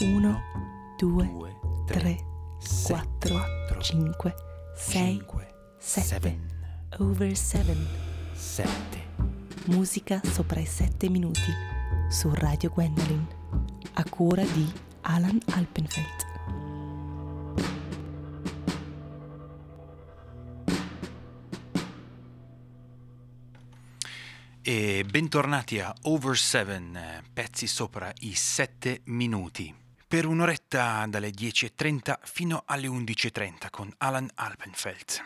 1, 2, 2, 3, 4, 5, 6, 7. Over 7. 7. Musica sopra i 7 minuti su Radio Gwendolyn a cura di Alan Alpenfeld. E bentornati a Over 7, pezzi sopra i 7 minuti. Per un'oretta dalle 10.30 fino alle 11.30 con Alan Alpenfeld.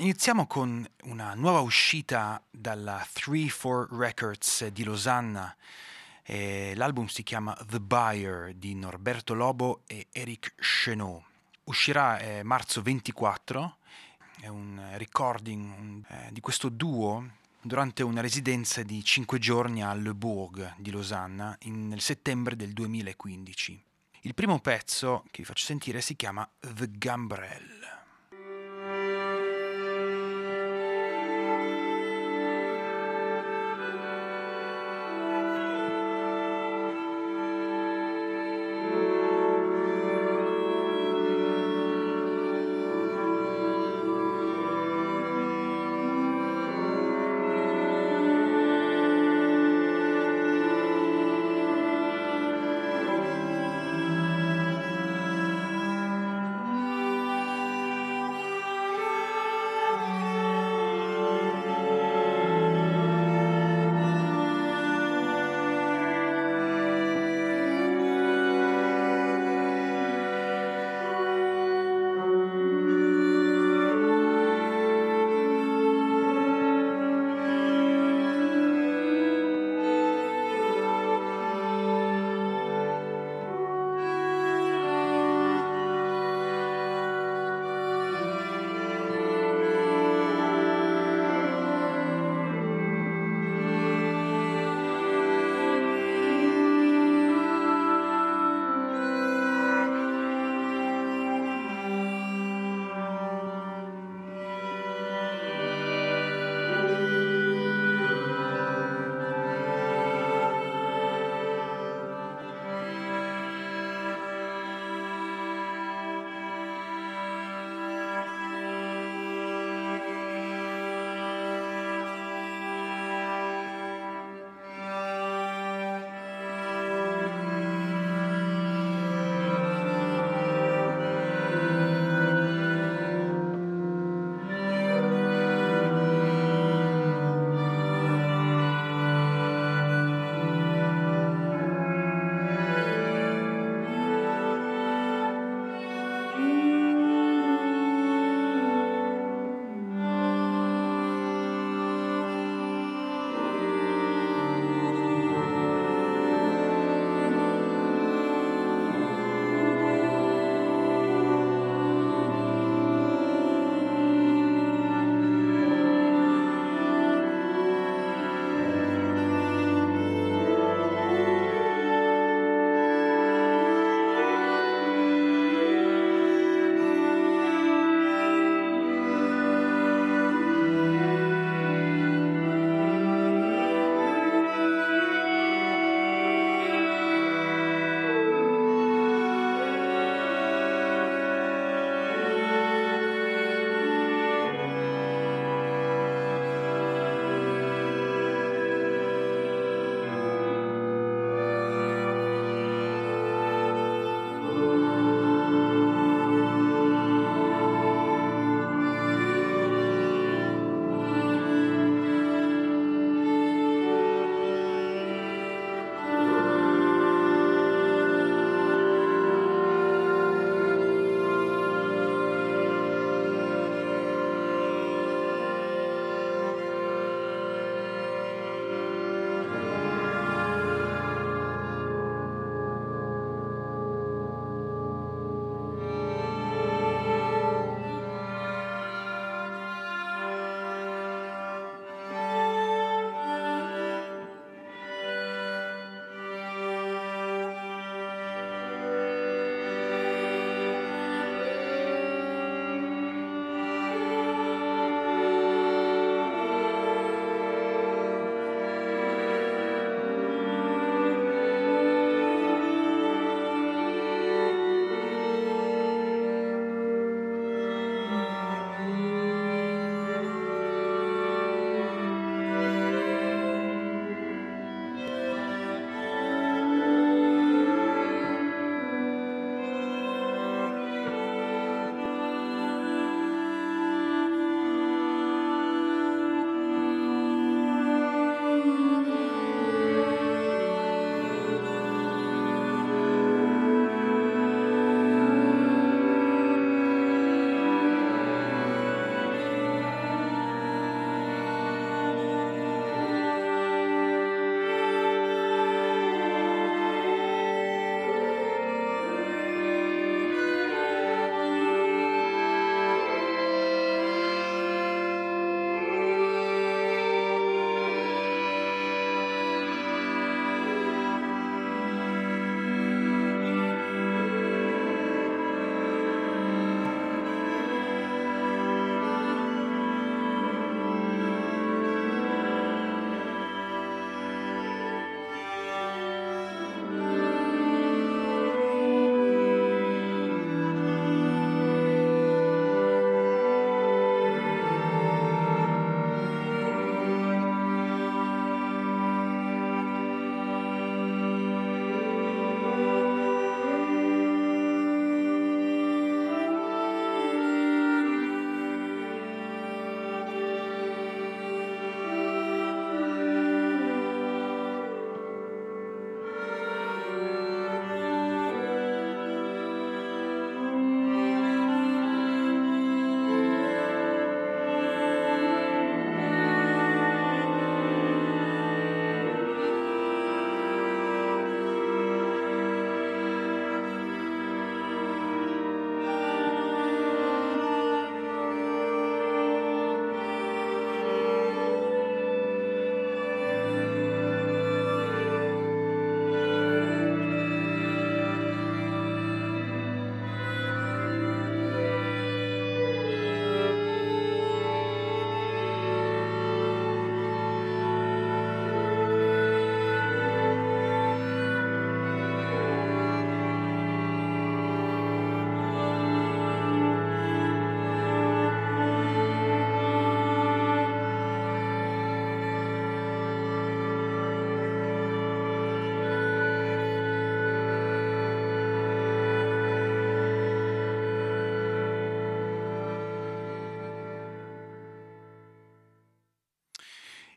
Iniziamo con una nuova uscita dalla 3-4 Records di Losanna. E l'album si chiama The Buyer di Norberto Lobo e Eric Chenot. Uscirà eh, marzo 24, è un recording un, eh, di questo duo durante una residenza di 5 giorni a Le Bourg di Losanna in, nel settembre del 2015. Il primo pezzo che vi faccio sentire si chiama The Gambrel.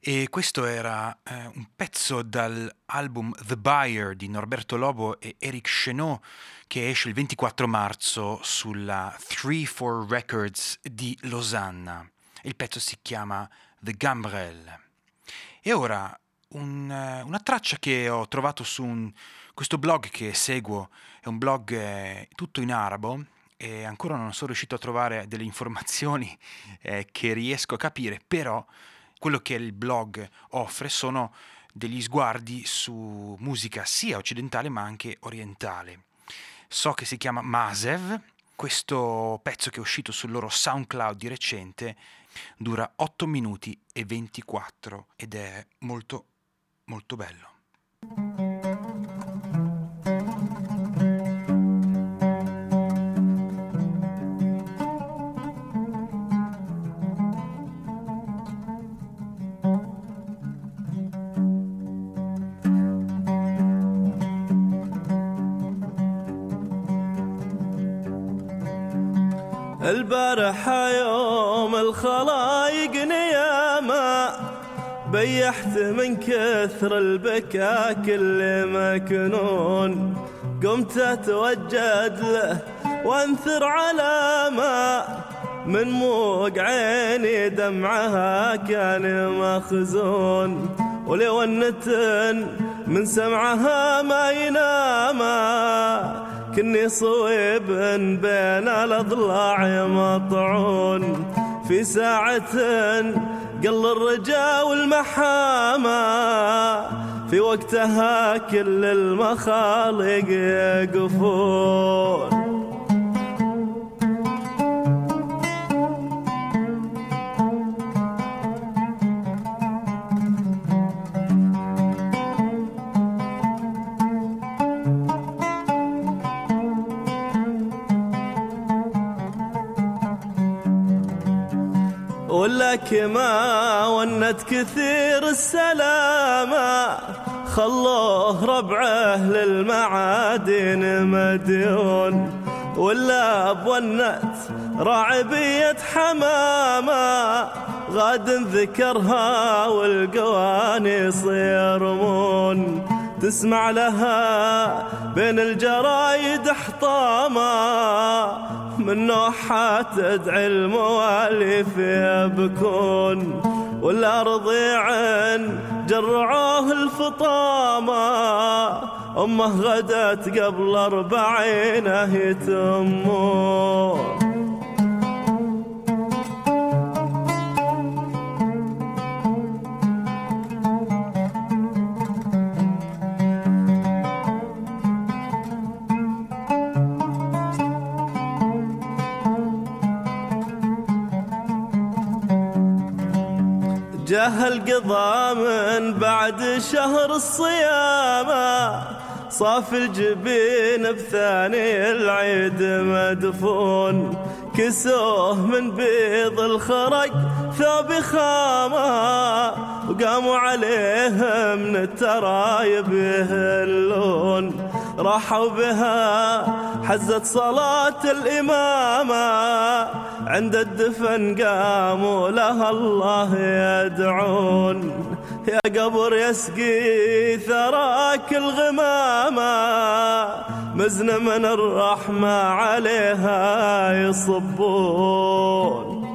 E questo era eh, un pezzo dall'album The Buyer di Norberto Lobo e Eric Chenot che esce il 24 marzo sulla 3-4 Records di Losanna. Il pezzo si chiama The Gambrel. E ora un, eh, una traccia che ho trovato su un, questo blog che seguo, è un blog eh, tutto in arabo e ancora non sono riuscito a trovare delle informazioni eh, che riesco a capire, però quello che il blog offre sono degli sguardi su musica sia occidentale ma anche orientale. So che si chiama Masev, questo pezzo che è uscito sul loro SoundCloud di recente dura 8 minuti e 24 ed è molto molto bello. البارح يوم الخلايق نياما بيحت من كثر البكا كل مكنون. قمت أتوجد له وأنثر على ما. من موق عيني دمعها كان مخزون. ولونة من سمعها ما يناما كني صويب بين الأضلاع مطعون في ساعة قل الرجاء والمحامة في وقتها كل المخالق يقفون. ولك ما ونت كثير السلامة خلوه ربعه للمعادن مديون. ولا بونت راعبية حمامة غاد ذكرها والقوانيص يرمون تسمع لها بين الجرايد حطامة من نوحة تدعي الموالي فيها بكون والارض عن جرعوه الفطامة. أمه غدت قبل اربعينه يتمون جاه القضاء من بعد شهر الصيامة صاف الجبين بثاني العيد مدفون. كسوه من بيض الخرق ثوب خامة. وقاموا عليه من الترايب يهلون راحوا بها حزت صلاة الإمامة. عند الدفن قاموا لها الله يدعون. يا قبر يسقي ثراك الغمامة مزن من الرحمة عليها يصبون.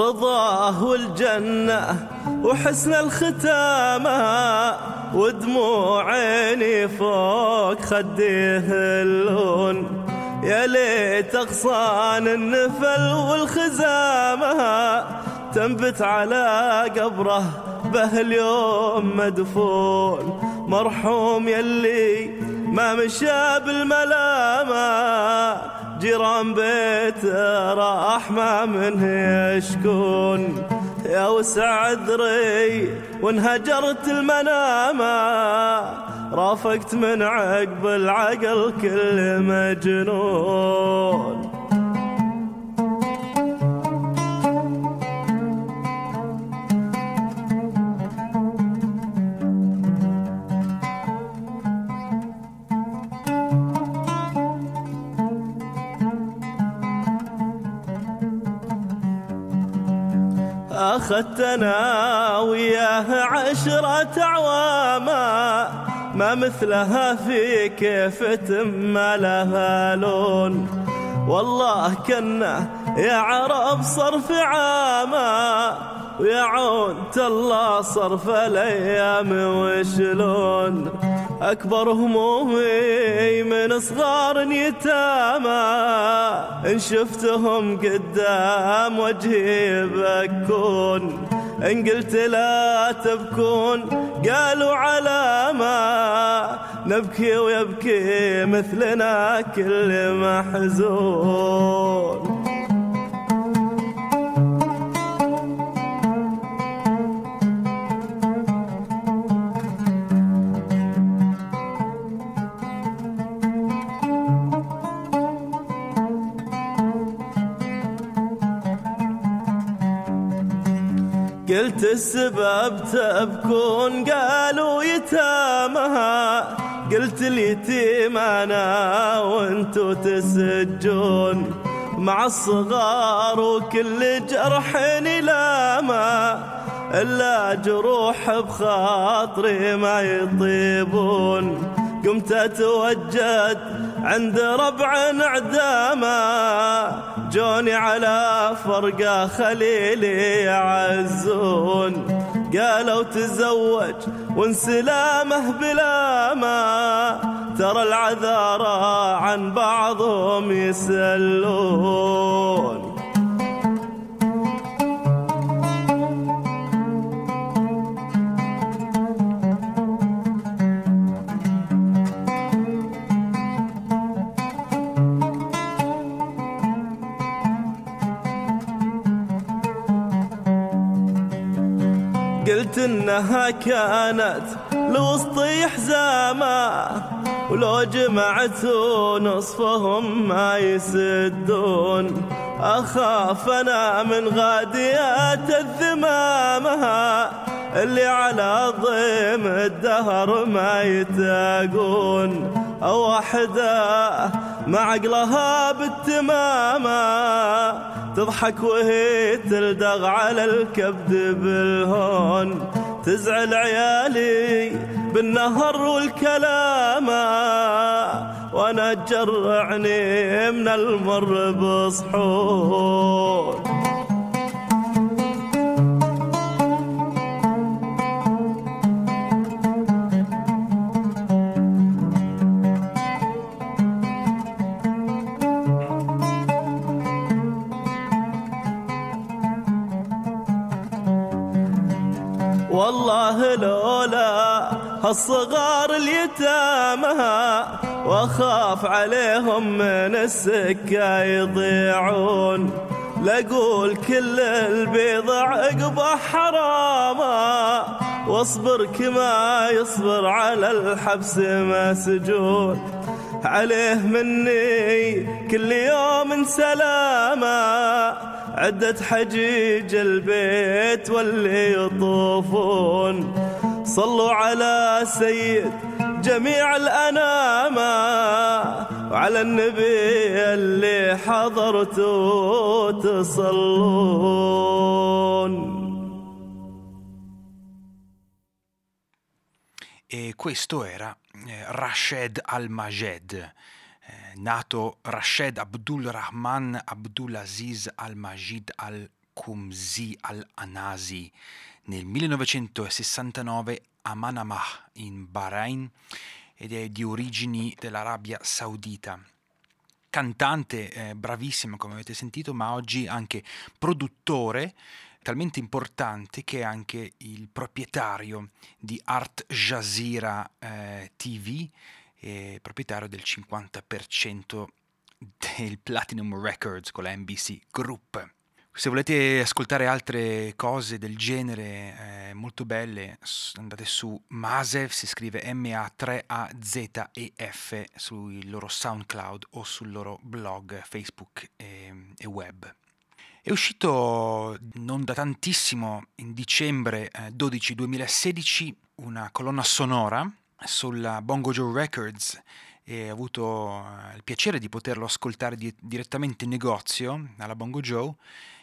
رضاه والجنة وحسن الختامة ودموع عيني فوق خديه اللون. يا ليت أغصان النفل والخزامة تنبت على قبره به اليوم مدفون. مرحوم يلي ما مشى بالملامة جيران بيت راح ما منه يشكون. يا وسع ذري وانهجرت المنامة. رافقت من عقب العقل كل مجنون. أخذتنا وياه عشرة أعواما ما مثلها في كيف ما لها لون. والله كنا يا عرب صرف عاما ويا عون الله صرف الأيام وشلون. أكبر همومي من صغار يتامى. إن شفتهم قدام وجهي بكون إن قلت لا تبكون قالوا على ما نبكي ويبكي مثلنا كل محزون. قلت السبب تبكون قالوا يتامها قلت اليتيم أنا وانتو تسجون. مع الصغار وكل جرح لاما إلا جروح بخاطري ما يطيبون. قمت أتوجد عند ربع عداما جوني على فرقة خليلي يعزون. قالوا تزوج وانسلامه بلا ما ترى العذارى عن بعضهم يسلون. إنها كانت لوسطي حزامة ولو جمعتوا نصفهم ما يسدون. أخاف أنا من غاديات الذمامة اللي على ضيم الدهر ما يتاقون. أو وحدة مع عقلها بالتمامة تضحك وهي تلدغ على الكبد بالهون. تزعل عيالي بالنهر والكلامة وأنا تجرعني من المر بصحون. لولا هالصغار اليتامى وأخاف عليهم من السكة يضيعون. لقول كل البيض عقبه حراما واصبر كما يصبر على الحبس مسجون. عليه مني كل يوم سلامة عدة حجيج البيت واللي يطوفون. صلوا على سيد جميع الأنام وعلى النبي اللي حضرتوا تصلون E questo era eh, Rashed Al-Majed, nato Rashed Abdul Rahman Abdulaziz al-Majid al-Kumzi al-Anasi nel 1969 a Manamah in Bahrain ed è di origini dell'Arabia Saudita. Cantante eh, bravissimo come avete sentito, ma oggi anche produttore talmente importante che è anche il proprietario di Art Jazeera eh, TV e proprietario del 50% del Platinum Records con la NBC Group. Se volete ascoltare altre cose del genere eh, molto belle, andate su Mazev, si scrive M-A-3-A-Z-E-F sul loro SoundCloud o sul loro blog Facebook e, e web. È uscito non da tantissimo, in dicembre eh, 12 2016, una colonna sonora sulla Bongo Joe Records e ho avuto eh, il piacere di poterlo ascoltare di- direttamente in negozio alla Bongo Joe.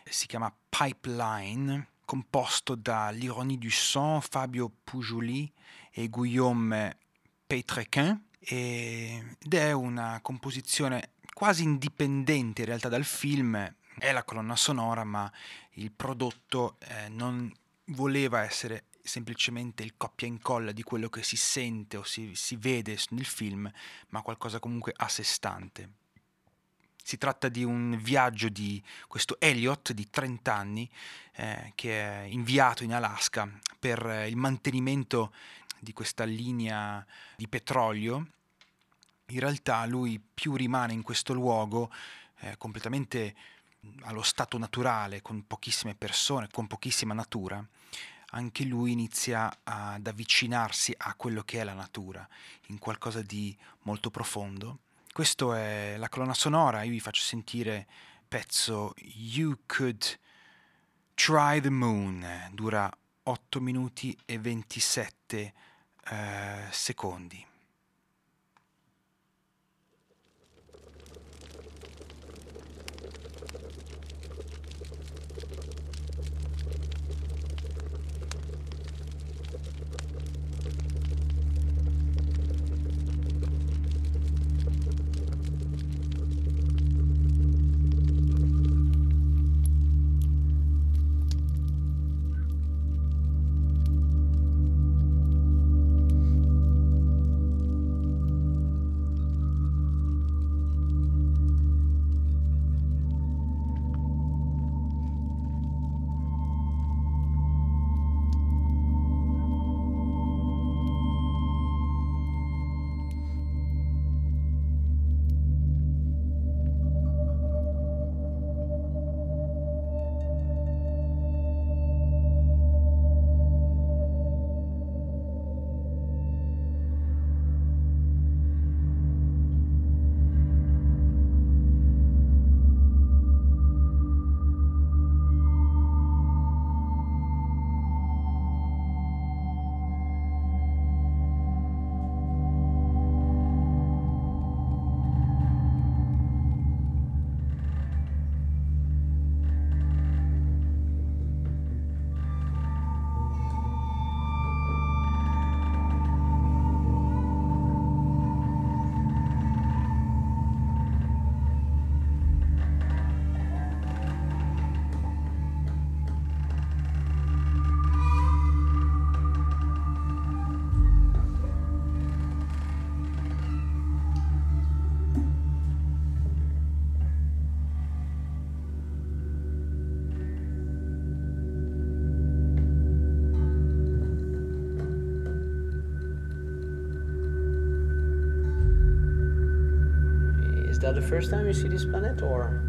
Si chiama Pipeline composto da L'Ironie du Son, Fabio Pugiuli e Guillaume Peitrequin ed è una composizione quasi indipendente in realtà dal film, è la colonna sonora ma il prodotto eh, non voleva essere semplicemente il coppia e incolla di quello che si sente o si, si vede nel film, ma qualcosa comunque a sé stante. Si tratta di un viaggio di questo Elliot di 30 anni eh, che è inviato in Alaska per il mantenimento di questa linea di petrolio. In realtà lui più rimane in questo luogo eh, completamente allo stato naturale, con pochissime persone, con pochissima natura, anche lui inizia ad avvicinarsi a quello che è la natura, in qualcosa di molto profondo. Questa è la colonna sonora, io vi faccio sentire pezzo You Could Try the Moon, dura 8 minuti e 27 eh, secondi. The first time you see this planet or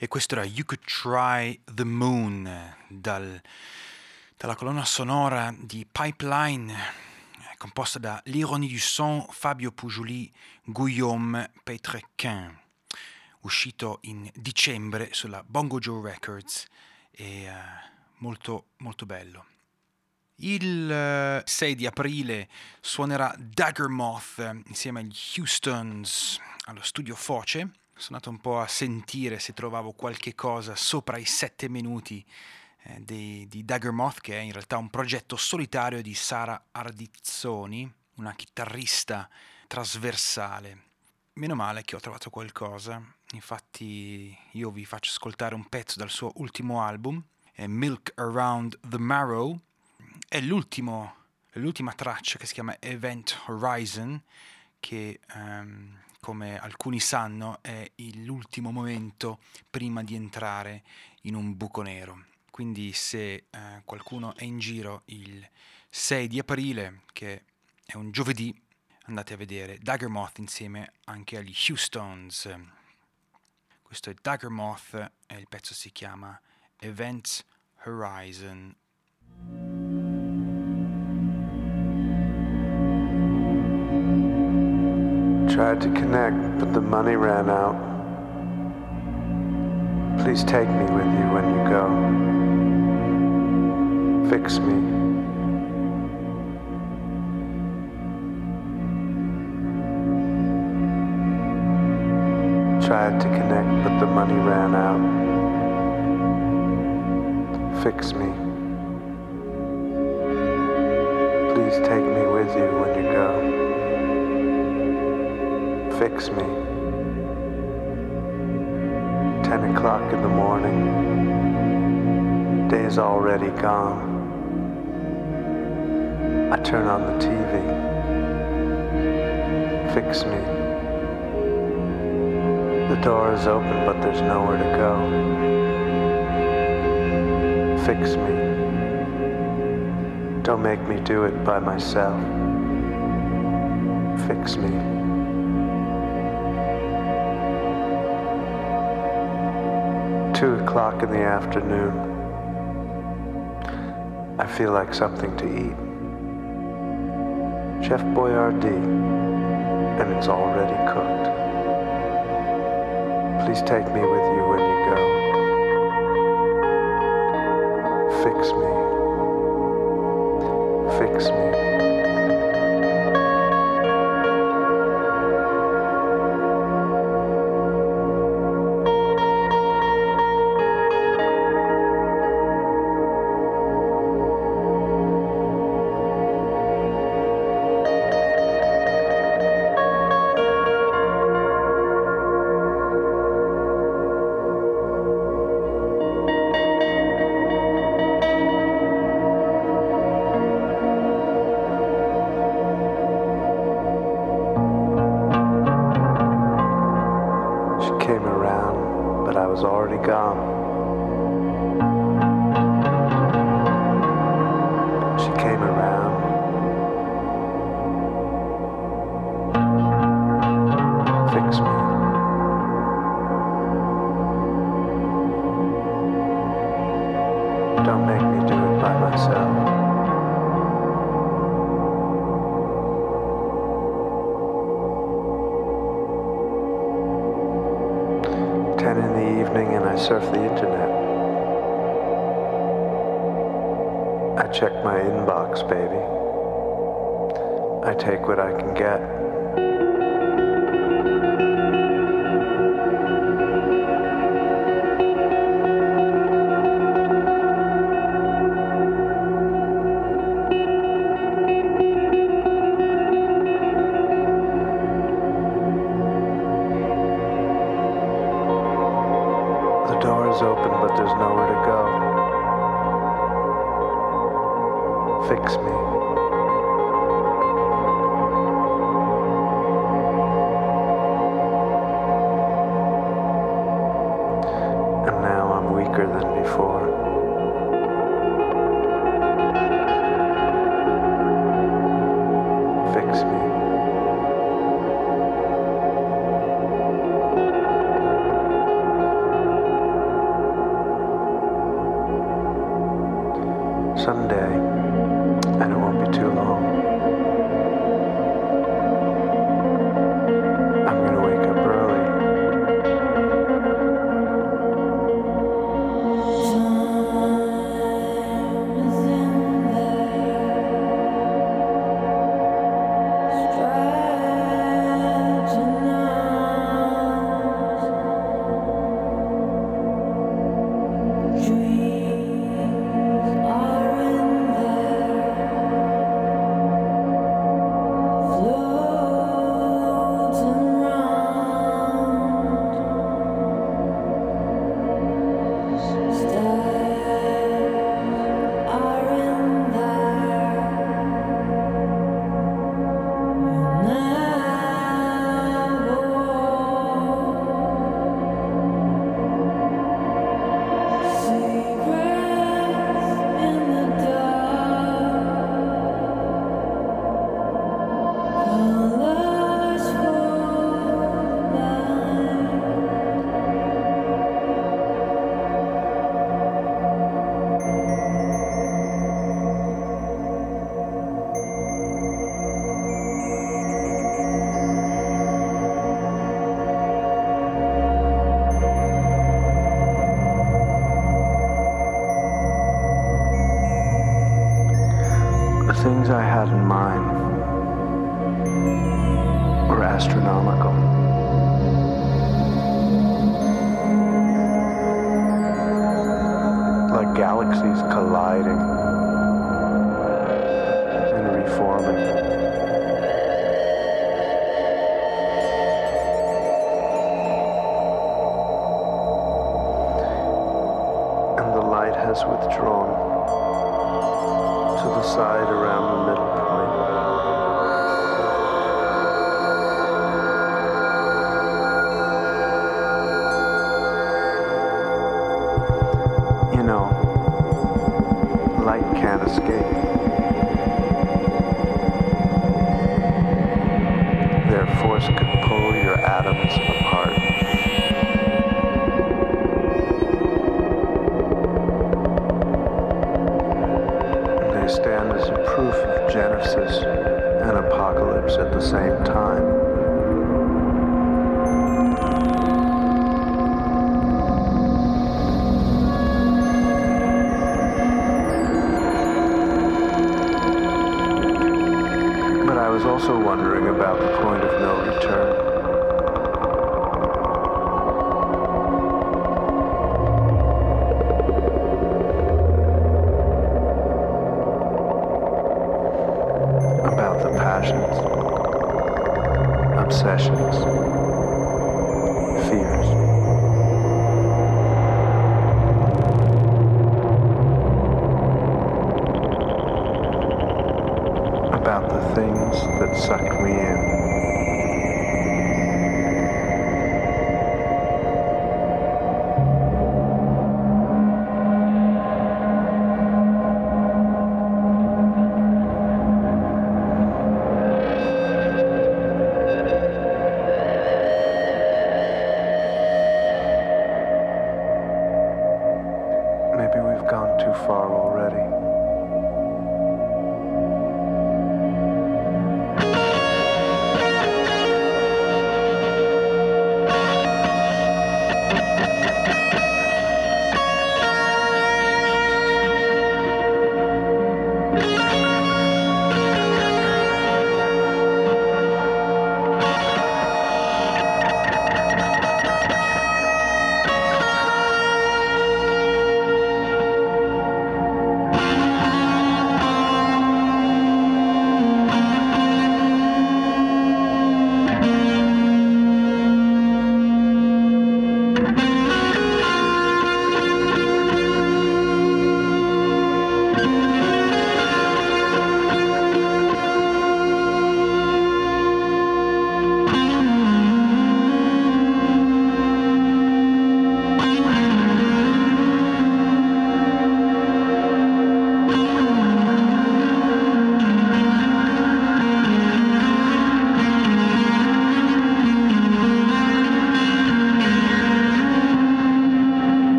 E questo era You Could Try the Moon eh, dal, dalla colonna sonora di Pipeline, eh, composta da L'Ironie du Son, Fabio Pugiuli, Guillaume Petrequin, uscito in dicembre sulla Bongo Joe Records e uh, molto molto bello. Il 6 di aprile suonerà Dagger Moth insieme agli Houstons allo studio Foce sono andato un po' a sentire se trovavo qualche cosa sopra i sette minuti eh, di, di Dagger Moth, che è in realtà un progetto solitario di Sara Ardizzoni, una chitarrista trasversale. Meno male che ho trovato qualcosa, infatti io vi faccio ascoltare un pezzo dal suo ultimo album, Milk Around the Marrow, è l'ultima traccia che si chiama Event Horizon, che um, come alcuni sanno, è l'ultimo momento prima di entrare in un buco nero. Quindi se eh, qualcuno è in giro il 6 di aprile, che è un giovedì, andate a vedere Dagger Moth insieme anche agli Houstons. Questo è Dagger Moth e il pezzo si chiama Events Horizon. Tried to connect, but the money ran out. Please take me with you when you go. Fix me. Tried to connect, but the money ran out. Fix me. Please take me with you when you go fix me. Ten o'clock in the morning, day's already gone. I turn on the TV. Fix me. The door is open, but there's nowhere to go. Fix me. Don't make me do it by myself. Fix me. Two o'clock in the afternoon. I feel like something to eat. Chef Boyardee, and it's already cooked. Please take me with you when you go. Fix me. Fix me. 10 in the evening and I surf the internet. I check my inbox, baby. I take what I can get.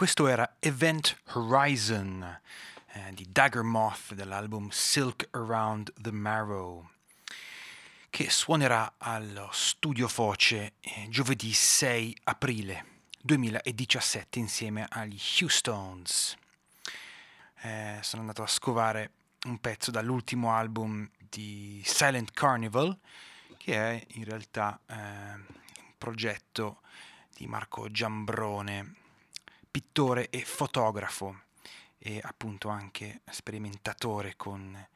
Questo era Event Horizon eh, di Dagger Moth dell'album Silk Around the Marrow, che suonerà allo Studio Foce eh, giovedì 6 aprile 2017 insieme agli Houstones. Eh, sono andato a scovare un pezzo dall'ultimo album di Silent Carnival, che è in realtà eh, un progetto di Marco Giambrone, pittore e fotografo e appunto anche sperimentatore con,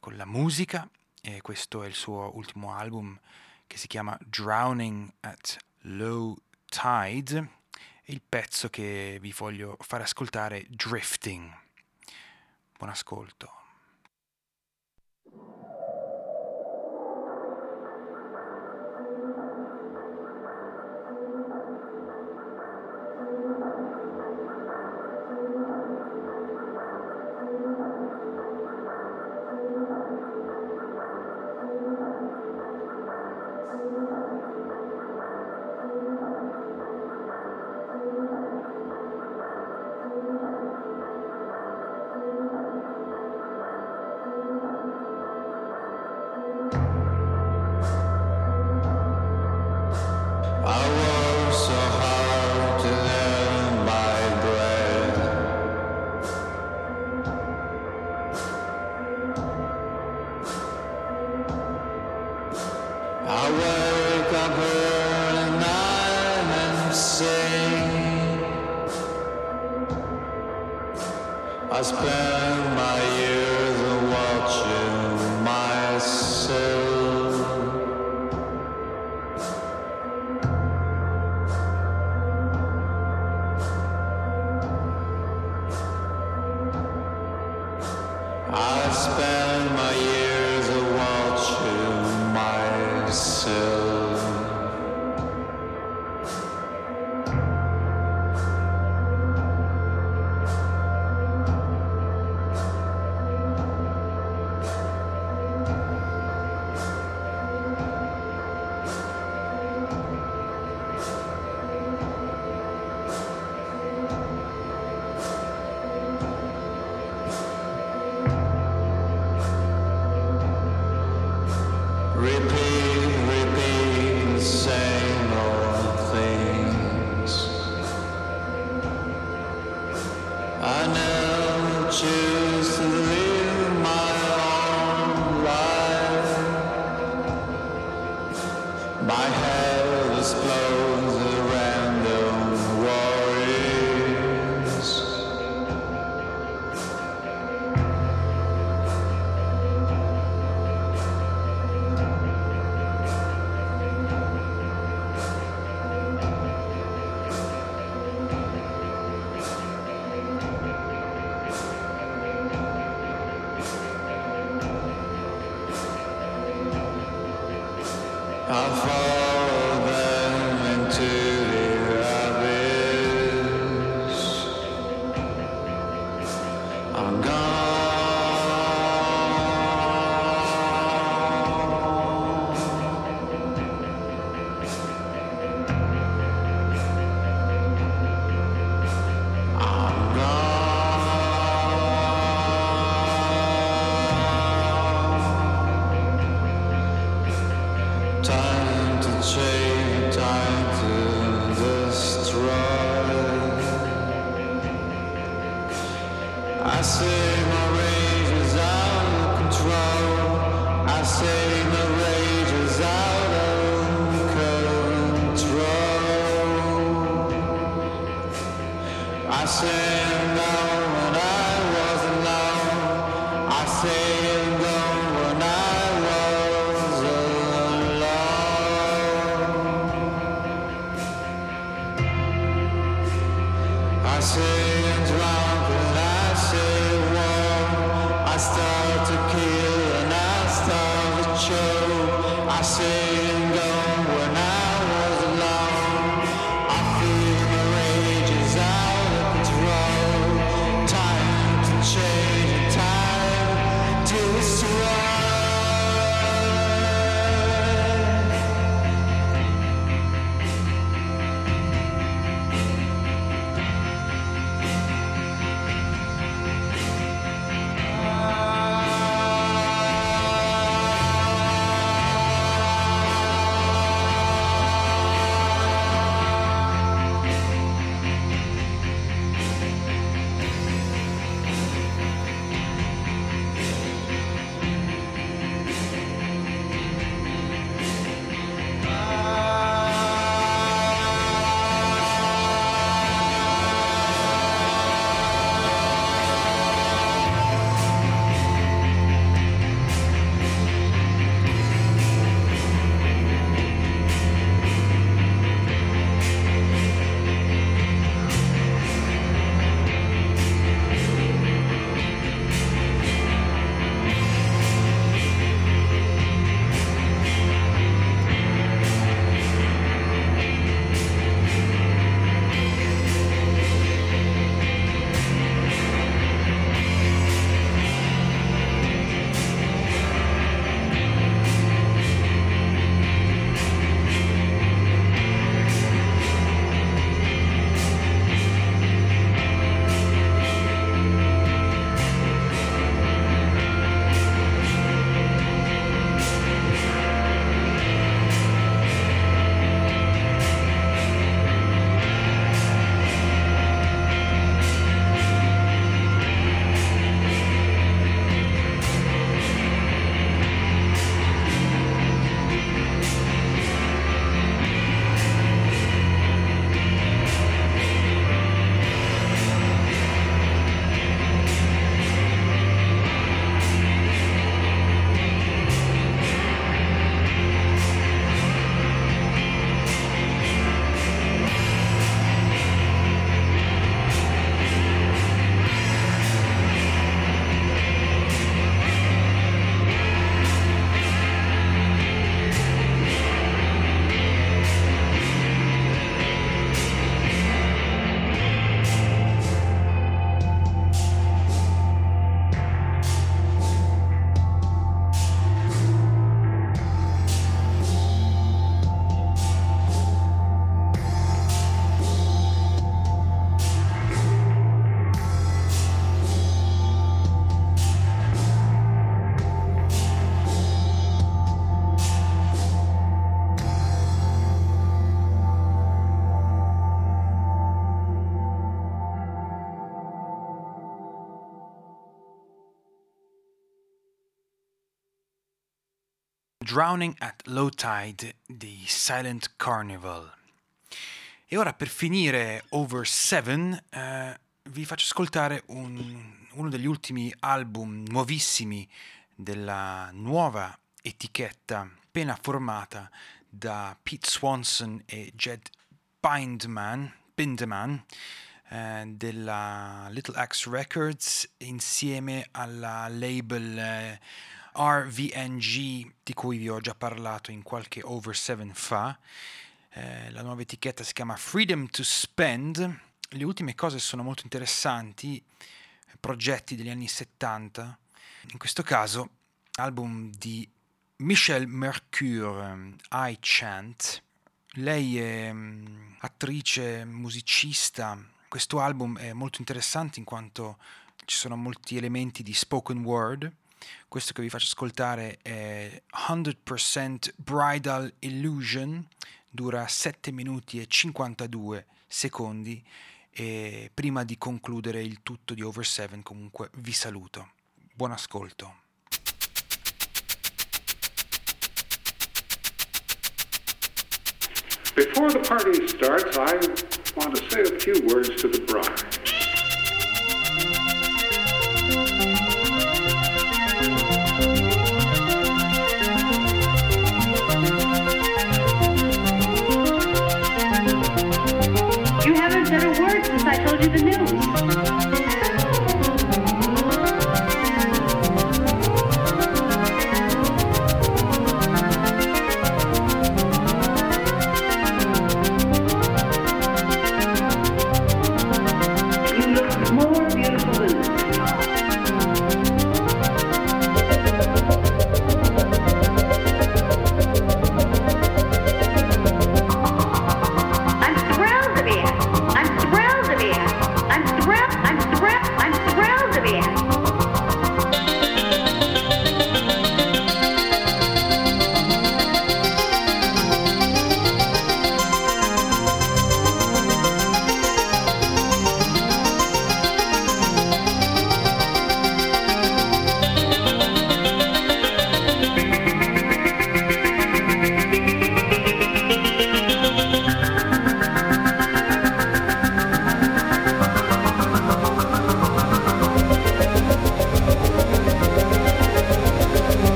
con la musica e questo è il suo ultimo album che si chiama Drowning at Low Tide e il pezzo che vi voglio fare ascoltare Drifting. Buon ascolto. uh, I say Drowning at Low Tide di Silent Carnival. E ora per finire Over Seven eh, vi faccio ascoltare un, uno degli ultimi album nuovissimi della nuova etichetta appena formata da Pete Swanson e Jed Bindman, Bindeman eh, della Little Axe Records insieme alla label eh, RVNG di cui vi ho già parlato in qualche Over 7 fa. Eh, la nuova etichetta si chiama Freedom to Spend. Le ultime cose sono molto interessanti, progetti degli anni 70. In questo caso, album di Michelle Mercure, I Chant. Lei è um, attrice, musicista. Questo album è molto interessante in quanto ci sono molti elementi di spoken word. Questo che vi faccio ascoltare è 100% Bridal Illusion, dura 7 minuti e 52 secondi e prima di concludere il tutto di Over 7 comunque vi saluto. Buon ascolto. Before the party starts, I want to say a few words to the bride.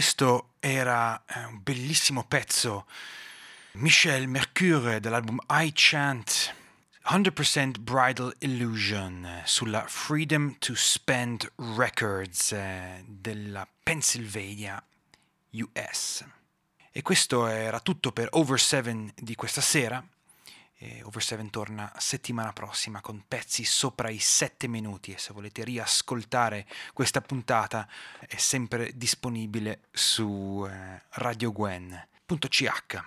Questo era eh, un bellissimo pezzo. Michel Mercure dell'album I Chant 100% Bridal Illusion eh, sulla Freedom to Spend Records eh, della Pennsylvania US. E questo era tutto per Over 7 di questa sera. E Over 7 torna settimana prossima con pezzi sopra i 7 minuti e se volete riascoltare questa puntata è sempre disponibile su eh, radiogwen.ch.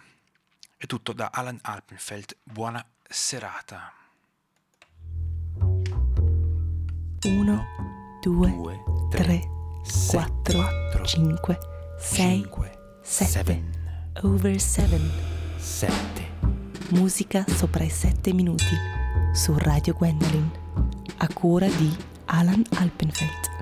È tutto da Alan Alpenfeld. Buona serata. 1, 2, 3, 4, 5, 6, 7. Over 7. 7. Musica sopra i 7 minuti su Radio Gwendolyn. A cura di Alan Alpenfeld.